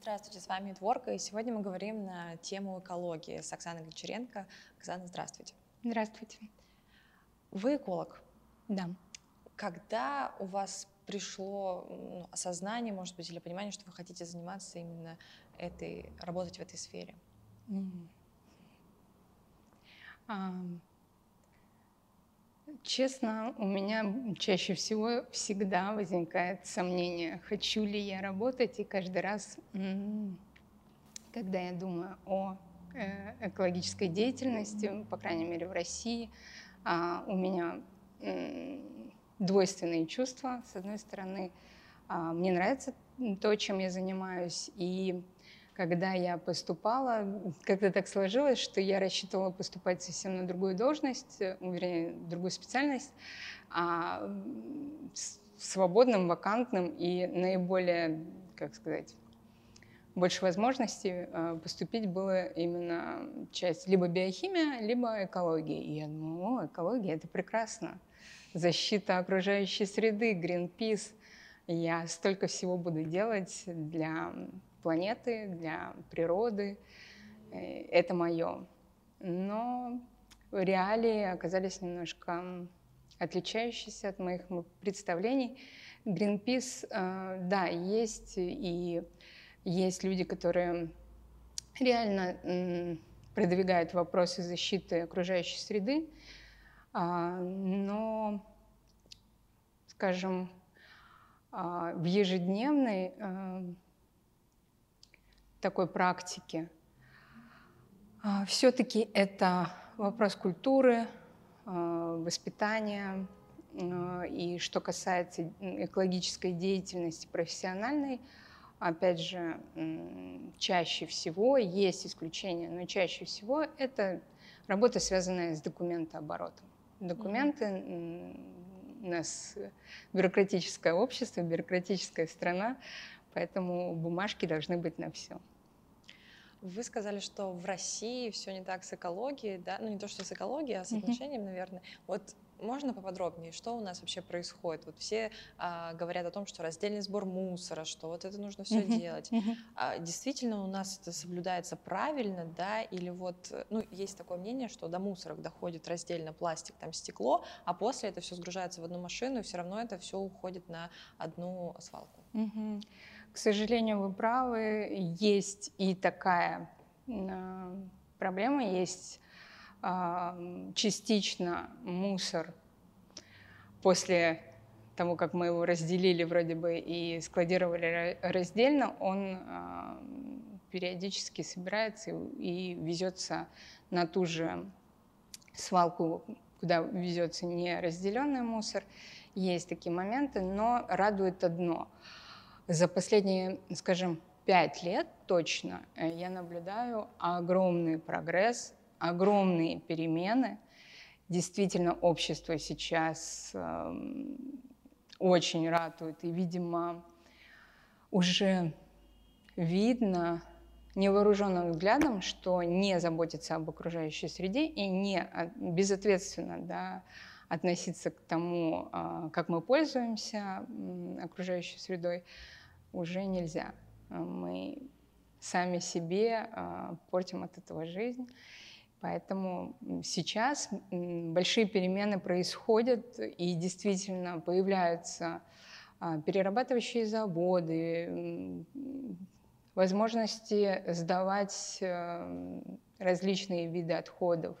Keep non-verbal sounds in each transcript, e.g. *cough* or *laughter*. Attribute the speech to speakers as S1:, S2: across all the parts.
S1: Здравствуйте, с вами Творка, и сегодня мы говорим на тему экологии с Оксаной Гончаренко. Оксана, здравствуйте.
S2: Здравствуйте.
S1: Вы эколог.
S2: Да.
S1: Когда у вас пришло ну, осознание, может быть, или понимание, что вы хотите заниматься именно этой, работать в этой сфере? Mm.
S2: Um, честно, у меня чаще всего всегда возникает сомнение, хочу ли я работать, и каждый раз, когда я думаю о э, экологической деятельности, по крайней мере в России, а, у меня двойственные чувства. С одной стороны, а, мне нравится то, чем я занимаюсь, и когда я поступала, как-то так сложилось, что я рассчитывала поступать совсем на другую должность, э, вернее, другую специальность, а свободным, вакантным и наиболее, как сказать, больше возможностей э, поступить было именно часть либо биохимия, либо экология. И я думала, о, экология — это прекрасно. Защита окружающей среды, Greenpeace. Я столько всего буду делать для планеты, для природы. Э, это мое. Но реалии оказались немножко отличающиеся от моих представлений. Greenpeace, э, да, есть, и есть люди, которые реально продвигают вопросы защиты окружающей среды, а, но, скажем, а, в ежедневной э, такой практики. А, Все-таки это вопрос культуры, а, воспитания. А, и что касается экологической деятельности профессиональной, опять же, чаще всего есть исключения, но чаще всего это работа, связанная с документооборотом. Документы у нас бюрократическое общество, бюрократическая страна, поэтому бумажки должны быть на все.
S1: Вы сказали, что в России все не так с экологией, да? Ну, не то, что с экологией, а с отношением, mm-hmm. наверное. Вот можно поподробнее, что у нас вообще происходит? Вот все а, говорят о том, что раздельный сбор мусора, что вот это нужно все делать. А, действительно у нас это соблюдается правильно, да? Или вот, ну, есть такое мнение, что до мусорок доходит раздельно пластик, там стекло, а после это все сгружается в одну машину, и все равно это все уходит на одну свалку.
S2: К сожалению, вы правы, есть и такая э, проблема, есть э, частично мусор после того, как мы его разделили вроде бы и складировали раздельно, он э, периодически собирается и, везется на ту же свалку, куда везется не разделенный мусор. Есть такие моменты, но радует одно – за последние, скажем, пять лет точно э, я наблюдаю огромный прогресс, огромные перемены. Действительно, общество сейчас э, очень ратует, и, видимо, уже видно невооруженным взглядом, что не заботиться об окружающей среде и не безответственно да, относиться к тому, а, как мы пользуемся окружающей средой, уже нельзя. Мы сами себе а, портим от этого жизнь. Поэтому сейчас большие перемены происходят, и действительно появляются а, перерабатывающие заводы, возможности сдавать э, различные виды отходов.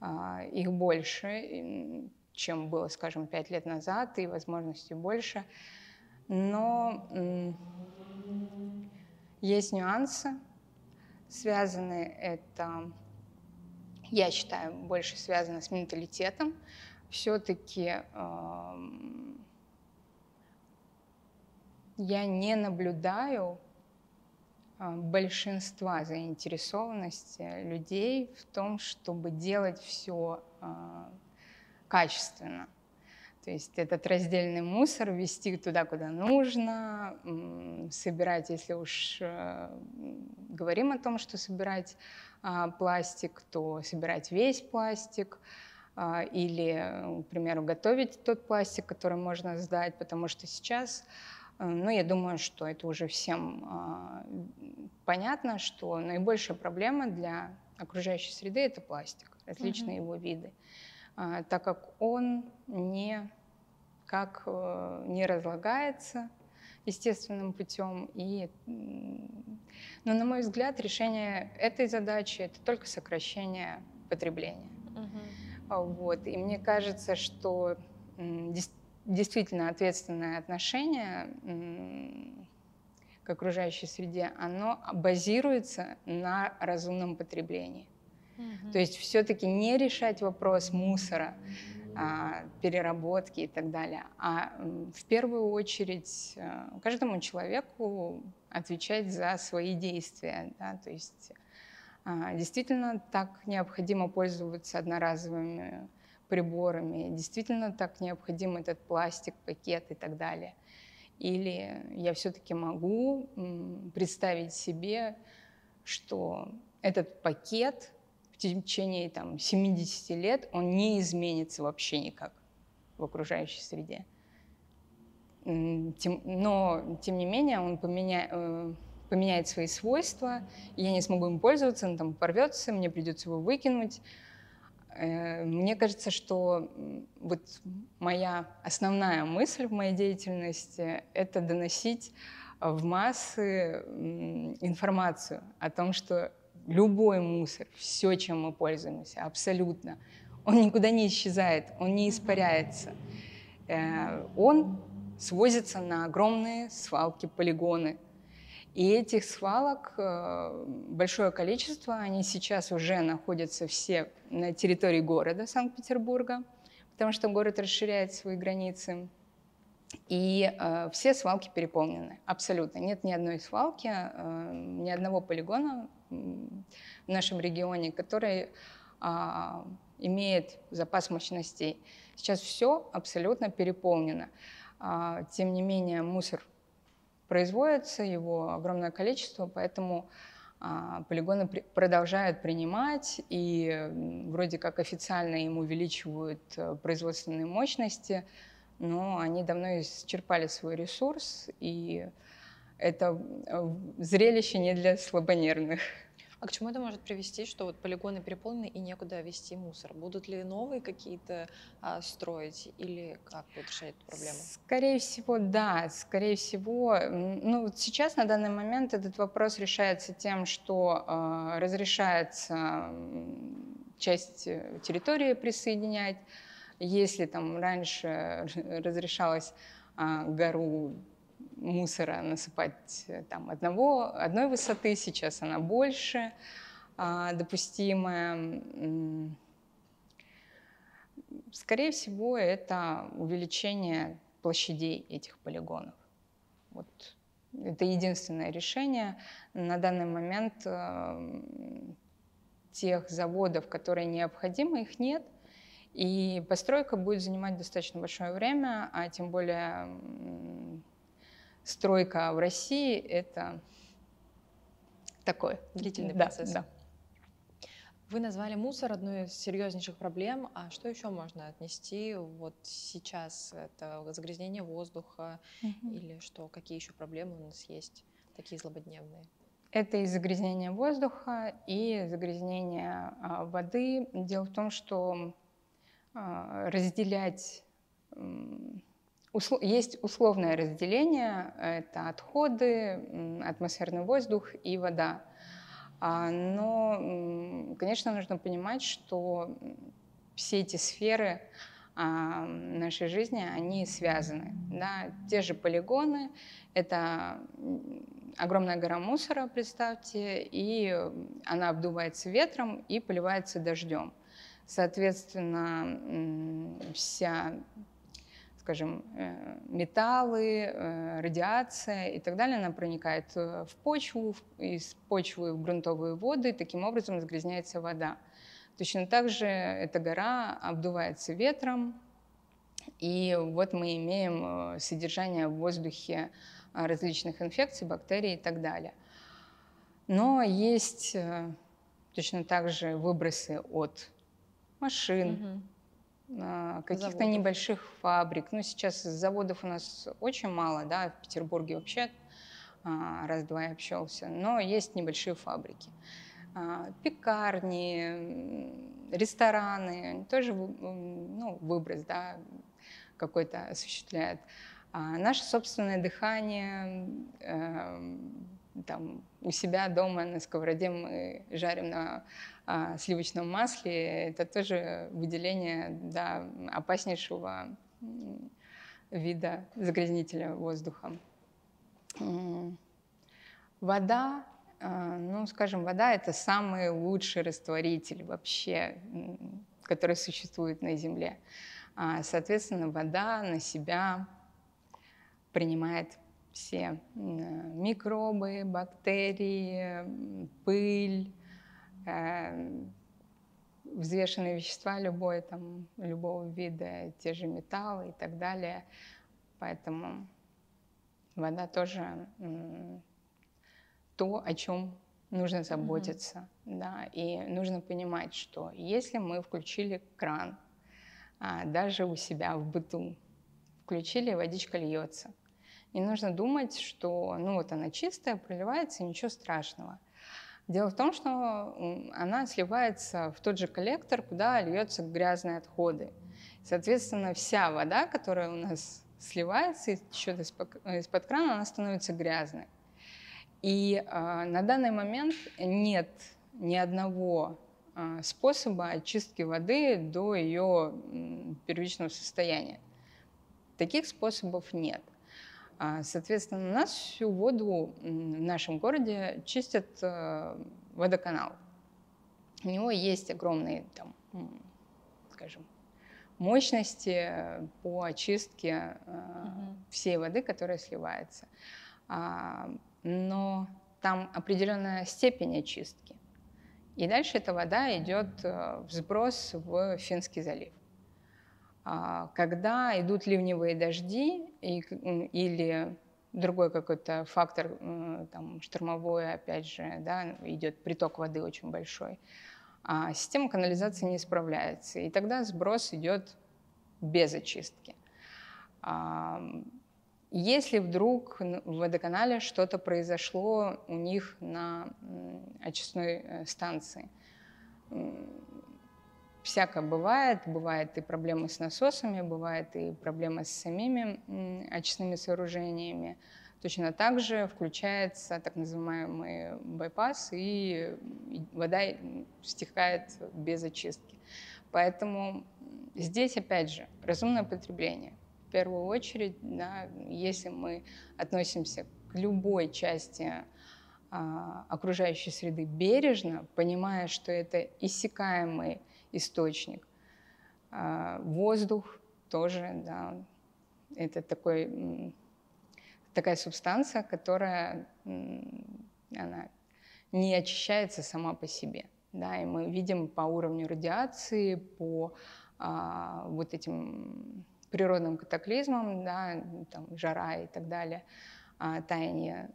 S2: А, их больше, чем было, скажем, пять лет назад, и возможностей больше но есть нюансы, связанные это, я считаю, больше связано с менталитетом. Все-таки э, я не наблюдаю э, большинства заинтересованности людей в том, чтобы делать все э, качественно. То есть этот раздельный мусор вести туда, куда нужно, собирать, если уж э, говорим о том, что собирать а, пластик, то собирать весь пластик а, или, к примеру, готовить тот пластик, который можно сдать, потому что сейчас Ну, я думаю, что это уже всем а, понятно, что наибольшая проблема для окружающей среды – это пластик, различные угу. его виды, так как он не, как, э, не разлагается естественным путем. И, но, на мой взгляд, решение этой задачи – это только сокращение потребления. Угу. Вот. И мне кажется, что действительно ответственное отношение к окружающей среде, оно базируется на разумном потреблении. Угу. То есть все-таки не решать вопрос мусора, а, переработки и так далее, а в первую очередь э, каждому человеку отвечать за свои действия. Да? То есть а, действительно так необходимо пользоваться одноразовыми приборами, действительно так необходим этот пластик, пакет и так далее. Или я все-таки могу представить себе, что этот пакет течение там, 70 лет, он не изменится вообще никак в окружающей среде. Тем, но, тем не менее, он поменя, э, поменяет свои свойства, я не смогу им пользоваться, он там порвется, мне придется его выкинуть. Э, мне кажется, что вот моя основная мысль в моей деятельности — это доносить в массы информацию о том, что любой мусор, все, чем мы пользуемся, абсолютно, он никуда не исчезает, он не испаряется. Э, он свозится на огромные свалки, полигоны — и этих свалок э, большое количество, они сейчас уже находятся все на территории города Санкт-Петербурга, потому что город расширяет свои границы. И э, все свалки переполнены, абсолютно. Нет ни одной свалки, э, ни одного полигона в нашем регионе, который э, имеет запас мощностей. Сейчас все абсолютно переполнено. Э, тем не менее, мусор производится, его огромное количество, поэтому а, полигоны продолжают принимать, и вроде как официально им увеличивают а, производственные мощности, но они давно исчерпали свой ресурс, и это э, зрелище не для слабонервных.
S1: А к чему это может привести, что вот полигоны переполнены и некуда вести мусор? Будут ли новые какие-то а, строить или как будет решать эту проблему?
S2: Скорее всего, да. Скорее всего, ну вот сейчас на данный момент этот вопрос решается тем, что э, разрешается часть территории присоединять. Если там раньше разрешалось э, гору мусора насыпать э, там одного, одной высоты, сейчас она больше а, допустимая. Скорее всего, это увеличение площадей этих полигонов. Вот. Это единственное решение. На данный момент э, тех заводов, которые необходимы, их нет. И постройка будет занимать достаточно большое время, а тем более стройка в России – это такой
S1: длительный да, процесс. Да. Вы назвали мусор одной из серьезнейших проблем. А что еще можно отнести вот сейчас? Это загрязнение воздуха угу. или что? Какие еще проблемы у нас есть, такие злободневные?
S2: Это и загрязнение воздуха, и загрязнение а, воды. Дело в том, что а, разделять есть условное разделение, это отходы, атмосферный воздух и вода. А, но, конечно, нужно понимать, что все эти сферы а, нашей жизни, они связаны. Да? Те же полигоны, это огромная гора мусора, представьте, и она обдувается ветром и поливается дождем. Соответственно, вся скажем, э, металлы, э, радиация и так далее, она проникает э, в почву, из почвы в грунтовые воды, и таким образом загрязняется вода. Точно так же эта гора обдувается ветром, и вот мы имеем содержание в воздухе различных инфекций, бактерий и так далее. Но есть точно так же выбросы от машин, каких-то небольших фабрик. Ну, сейчас заводов у нас очень мало, да, в Петербурге вообще а, раз-два я общался, но есть небольшие фабрики. А, пекарни, рестораны, тоже ну, выброс да, какой-то осуществляют. А наше собственное дыхание, э, там, у себя дома на сковороде мы жарим на а, сливочном масле, это тоже выделение да, опаснейшего вида загрязнителя воздуха. Вода, а, ну, скажем, вода – это самый лучший растворитель вообще, который существует на Земле. А, соответственно, вода на себя принимает все микробы, бактерии, пыль, взвешенные вещества любой, там, любого вида, те же металлы и так далее. Поэтому вода тоже то, о чем нужно заботиться. Mm-hmm. Да, и нужно понимать, что если мы включили кран, а, даже у себя в быту, включили, водичка льется. Не нужно думать, что ну вот она чистая, проливается, ничего страшного. Дело в том, что она сливается в тот же коллектор, куда льются грязные отходы. Соответственно, вся вода, которая у нас сливается и течет из-под крана, она становится грязной. И э, на данный момент нет ни одного э, способа очистки воды до ее первичного состояния. Таких способов нет. А, соответственно, у нас всю воду в нашем городе чистят э, водоканал. У него есть огромные, там, скажем, мощности по очистке угу. всей воды, которая сливается. А, но там определенная степень очистки. И дальше эта вода идет э, в сброс в Финский залив. А, когда идут ливневые дожди или другой какой-то фактор, там, штормовой, опять же, да, идет приток воды очень большой, а система канализации не справляется, и тогда сброс идет без очистки. Если вдруг в водоканале что-то произошло у них на очистной э, станции, всякое бывает. Бывают и проблемы с насосами, бывают и проблемы с самими очистными сооружениями. Точно так же включается так называемый байпас, и вода стекает без очистки. Поэтому здесь, опять же, разумное потребление. В первую очередь, да, если мы относимся к любой части а, окружающей среды бережно, понимая, что это иссякаемый источник. А воздух тоже, да, это такой, такая субстанция, которая она не очищается сама по себе. Да, и мы видим по уровню радиации, по а, вот этим природным катаклизмам, да, там, жара и так далее, а, таяние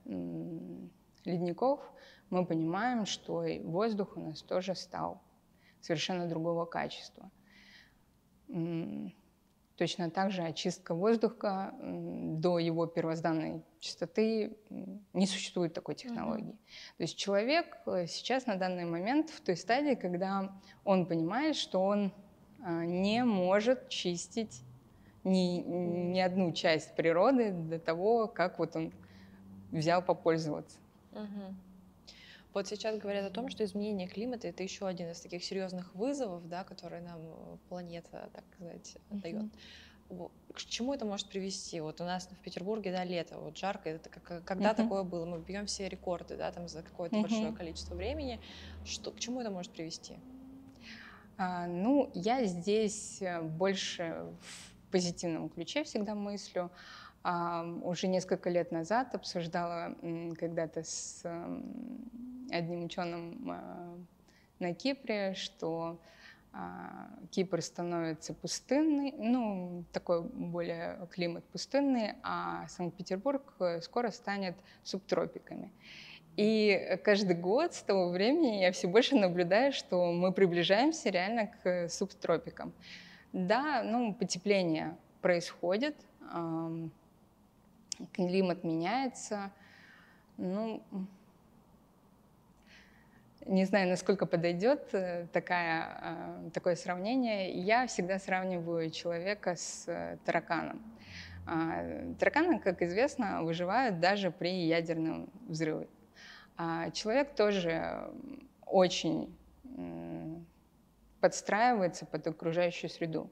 S2: ледников, мы понимаем, что и воздух у нас тоже стал совершенно другого качества. Точно так же очистка воздуха до его первозданной чистоты не существует такой технологии. Mm-hmm. То есть человек э, сейчас на данный момент в той стадии, когда он понимает, что он а, не может чистить ни, ни одну часть природы до того, как вот он взял попользоваться.
S1: Mm-hmm. Вот сейчас говорят о том, что изменение климата это еще один из таких серьезных вызовов, да, которые нам э, планета, так сказать, дает. К чему это может привести? Вот у нас в Петербурге, да, лето, вот жарко, это как, когда uh-huh. такое было? Мы бьем все рекорды, да, там за какое-то uh-huh. большое количество времени. Что, к чему это может привести?
S2: А, ну, я здесь э, больше в позитивном ключе всегда мыслю. Уже несколько лет назад обсуждала когда-то с одним ученым а, на Кипре, что а, Кипр становится пустынный, ну, такой более климат пустынный, а Санкт-Петербург э, скоро станет субтропиками. И каждый год с того времени я все больше наблюдаю, что мы приближаемся реально к субтропикам. Да, ну, потепление происходит, климат меняется. Ну, не знаю, насколько подойдет э, такая, э, такое сравнение. Я всегда сравниваю человека с э, тараканом. А, тараканы, как известно, выживают даже при ядерном взрыве. А человек тоже очень подстраивается под окружающую среду.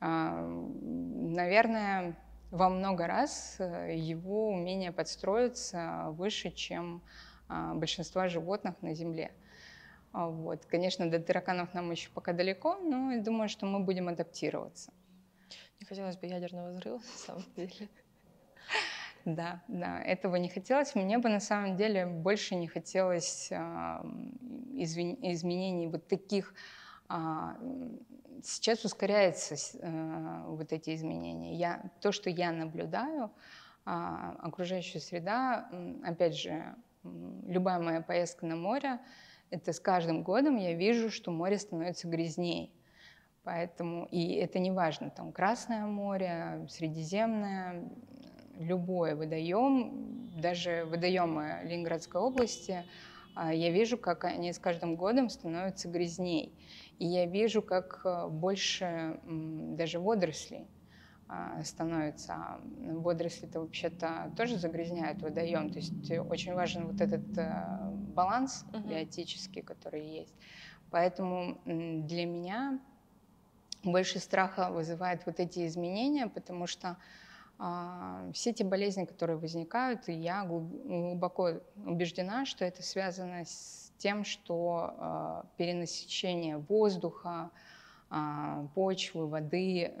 S2: А, наверное, во много раз его умение подстроиться выше, чем а, большинства животных на Земле. А, вот. Конечно, до тараканов нам еще пока далеко, но я думаю, что мы будем адаптироваться.
S1: Не хотелось бы ядерного взрыва, на самом деле.
S2: Да, да, этого не хотелось. Мне бы на самом деле больше не хотелось э, изменений вот таких. Э, сейчас ускоряются э, вот эти изменения. Я, то, что я наблюдаю, э, окружающая среда, опять же, любая моя поездка на море, это с каждым годом я вижу, что море становится грязнее. Поэтому, и это не важно, там Красное море, Средиземное, любой водоем, даже водоемы Ленинградской области, я вижу, как они с каждым годом становятся грязней. И я вижу, как э, больше даже водорослей а, становится. А, водоросли-то вообще-то тоже загрязняют водоем. То есть очень важен вот этот э, баланс uh-huh. биотический, который есть. Поэтому для меня больше страха вызывает вот эти изменения, потому что а, все те болезни, которые возникают, я глубоко убеждена, что это связано с тем, что перенасыщение воздуха, а, почвы, воды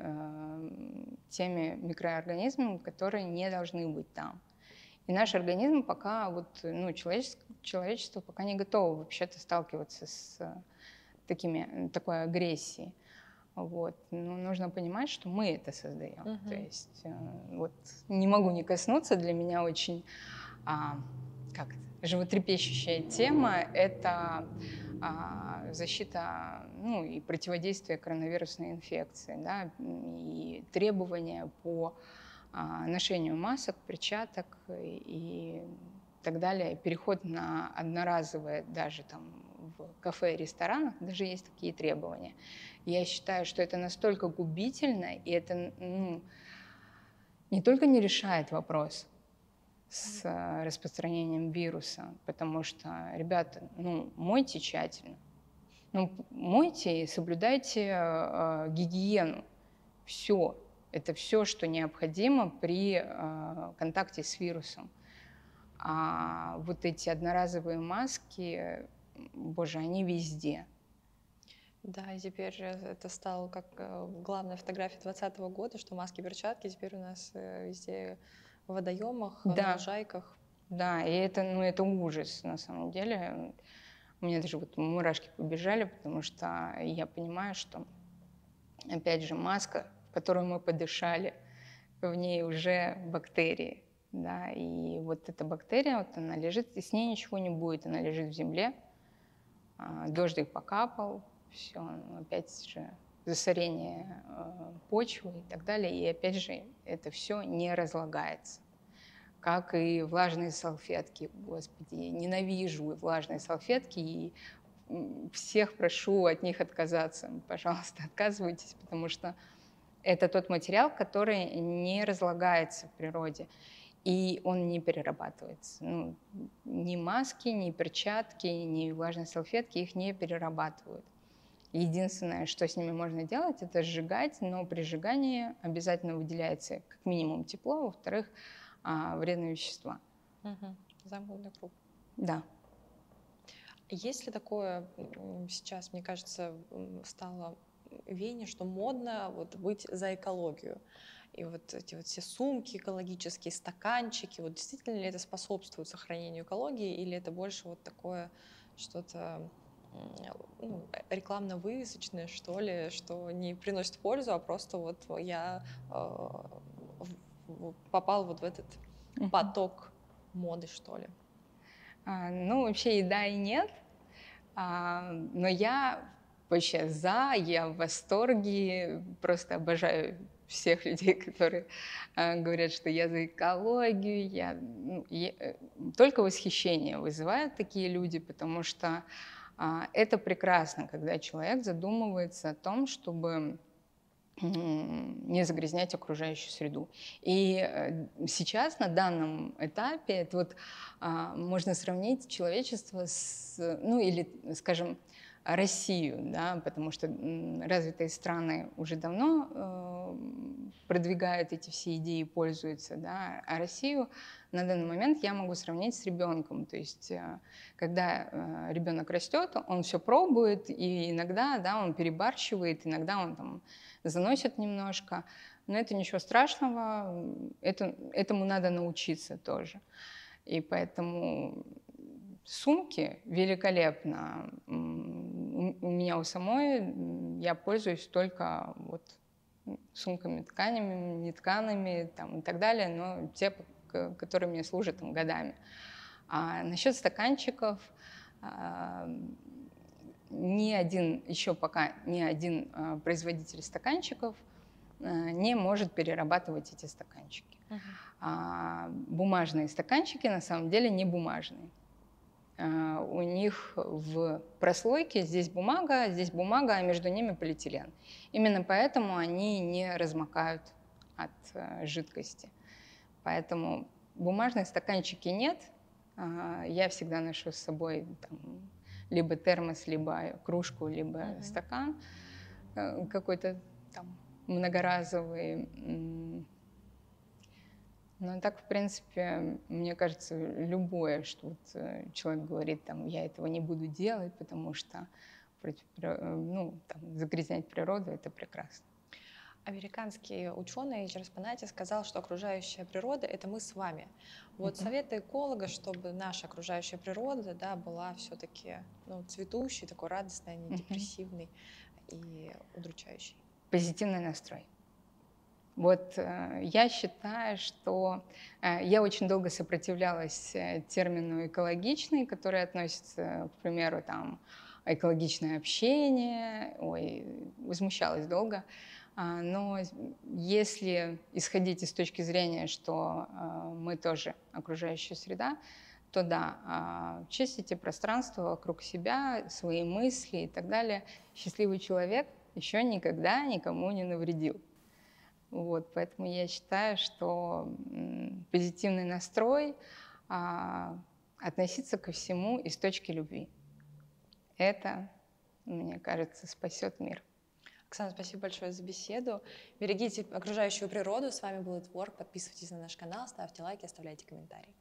S2: теми микроорганизмами, которые не должны быть там. И наш организм пока, вот, ну, человечество, человечество пока не готово вообще-то сталкиваться с такими, такой агрессией. Вот. Но нужно понимать, что мы это создаем. Uh-huh. То есть э, вот не могу не коснуться, для меня очень а, как животрепещущая тема – это а, защита ну, и противодействие коронавирусной инфекции, да, и требования по а, ношению масок, перчаток и так далее, переход на одноразовые даже там кафе и ресторанах, даже есть такие требования. Я считаю, что это настолько губительно, и это ну, не только не решает вопрос, с э, распространением вируса, потому что, ребята, ну, мойте тщательно. Ну, мойте и соблюдайте э, гигиену. Все. Это все, что необходимо при э, контакте с вирусом. А вот эти одноразовые маски, боже, они везде.
S1: Да, и теперь это стало как э, главная фотография 2020 года, что маски, перчатки теперь у нас э, везде в водоемах, да. на лужайках.
S2: Да, и это, ну, это ужас на самом деле. У меня даже вот мурашки побежали, потому что я понимаю, что, опять же, маска, в которую мы подышали, в ней уже бактерии, да, и вот эта бактерия, вот она лежит, и с ней ничего не будет, она лежит в земле, дождик покапал, все, опять же, засорение э, почвы и так далее. И опять же, это все не разлагается. Как и влажные салфетки. Господи, ненавижу влажные салфетки и всех прошу от них отказаться. Пожалуйста, *laughs* отказывайтесь, потому что это тот материал, который не разлагается в природе, и он не перерабатывается. Ну, ни маски, ни перчатки, ни влажные салфетки их не перерабатывают. Единственное, что с ними можно делать, это сжигать, но при сжигании обязательно выделяется как минимум тепло, во-вторых, а, вредные вещества.
S1: Угу. Замкнутый круг.
S2: Да.
S1: Есть ли такое сейчас, мне кажется, стало веяние, что модно вот быть за экологию? И вот эти вот все сумки экологические, стаканчики, вот действительно ли это способствует сохранению экологии, или это больше вот такое что-то ну, рекламно-вывесочные, что ли, что не приносит пользу, а просто вот я э, попал вот в этот поток моды, что ли.
S2: А, ну, вообще и да, и нет. А, но я вообще за, я в восторге, просто обожаю всех людей, *laughs* которые э, говорят, что я за экологию, я, ну, э, только восхищение вызывают такие люди, потому что э, это прекрасно, когда человек задумывается о том, чтобы не загрязнять окружающую среду. И э, сейчас на данном этапе это вот а, можно сравнить человечество с, ну или, скажем, Россию, да, потому что развитые страны уже давно э, продвигают эти все идеи, пользуются, да, а Россию на данный момент я могу сравнить с ребенком, то есть э, когда э, ребенок растет, он все пробует, и иногда, да, он перебарщивает, иногда он там заносит немножко, но это ничего страшного, это, этому надо научиться тоже. И поэтому Сумки великолепно. У меня у самой я пользуюсь только вот сумками, тканями, не ткаными там, и так далее, но те, которые мне служат там, годами. А насчет стаканчиков, а, ни один, еще пока ни один а, производитель стаканчиков а, не может перерабатывать эти стаканчики. Uh-huh. А бумажные стаканчики на самом деле не бумажные. А, у них в прослойке здесь бумага, здесь бумага, а между ними полиэтилен. Именно поэтому они не размокают от э, жидкости. Поэтому бумажных стаканчики нет. А, я всегда ношу с собой там, либо термос, либо кружку, либо uh-huh. стакан э, какой-то там многоразовый ну, так, в принципе, мне кажется, любое, что вот э, человек говорит, там, я этого не буду делать, потому что э, ну, там, загрязнять природу – это прекрасно.
S1: Американский ученый Джерс Панати сказал, что окружающая природа – это мы с вами. Вот mm-hmm. советы эколога, чтобы наша окружающая природа да, была все-таки ну, цветущей, такой радостной, а не mm-hmm. депрессивной и удручающей.
S2: Позитивный настрой. Вот э, я считаю, что э, я очень долго сопротивлялась э, термину экологичный, который относится, к примеру, там, экологичное общение, ой, возмущалась долго. А, но если исходить из точки зрения, что мы тоже окружающая среда, то да, а, чистите пространство вокруг себя, свои мысли и так далее. Счастливый человек еще никогда никому не навредил. Вот, поэтому я считаю, что позитивный настрой, а, относиться ко всему из точки любви. Это, мне кажется, спасет мир.
S1: Оксана, спасибо большое за беседу. Берегите окружающую природу. С вами был Itwork. Подписывайтесь на наш канал, ставьте лайки, оставляйте комментарии.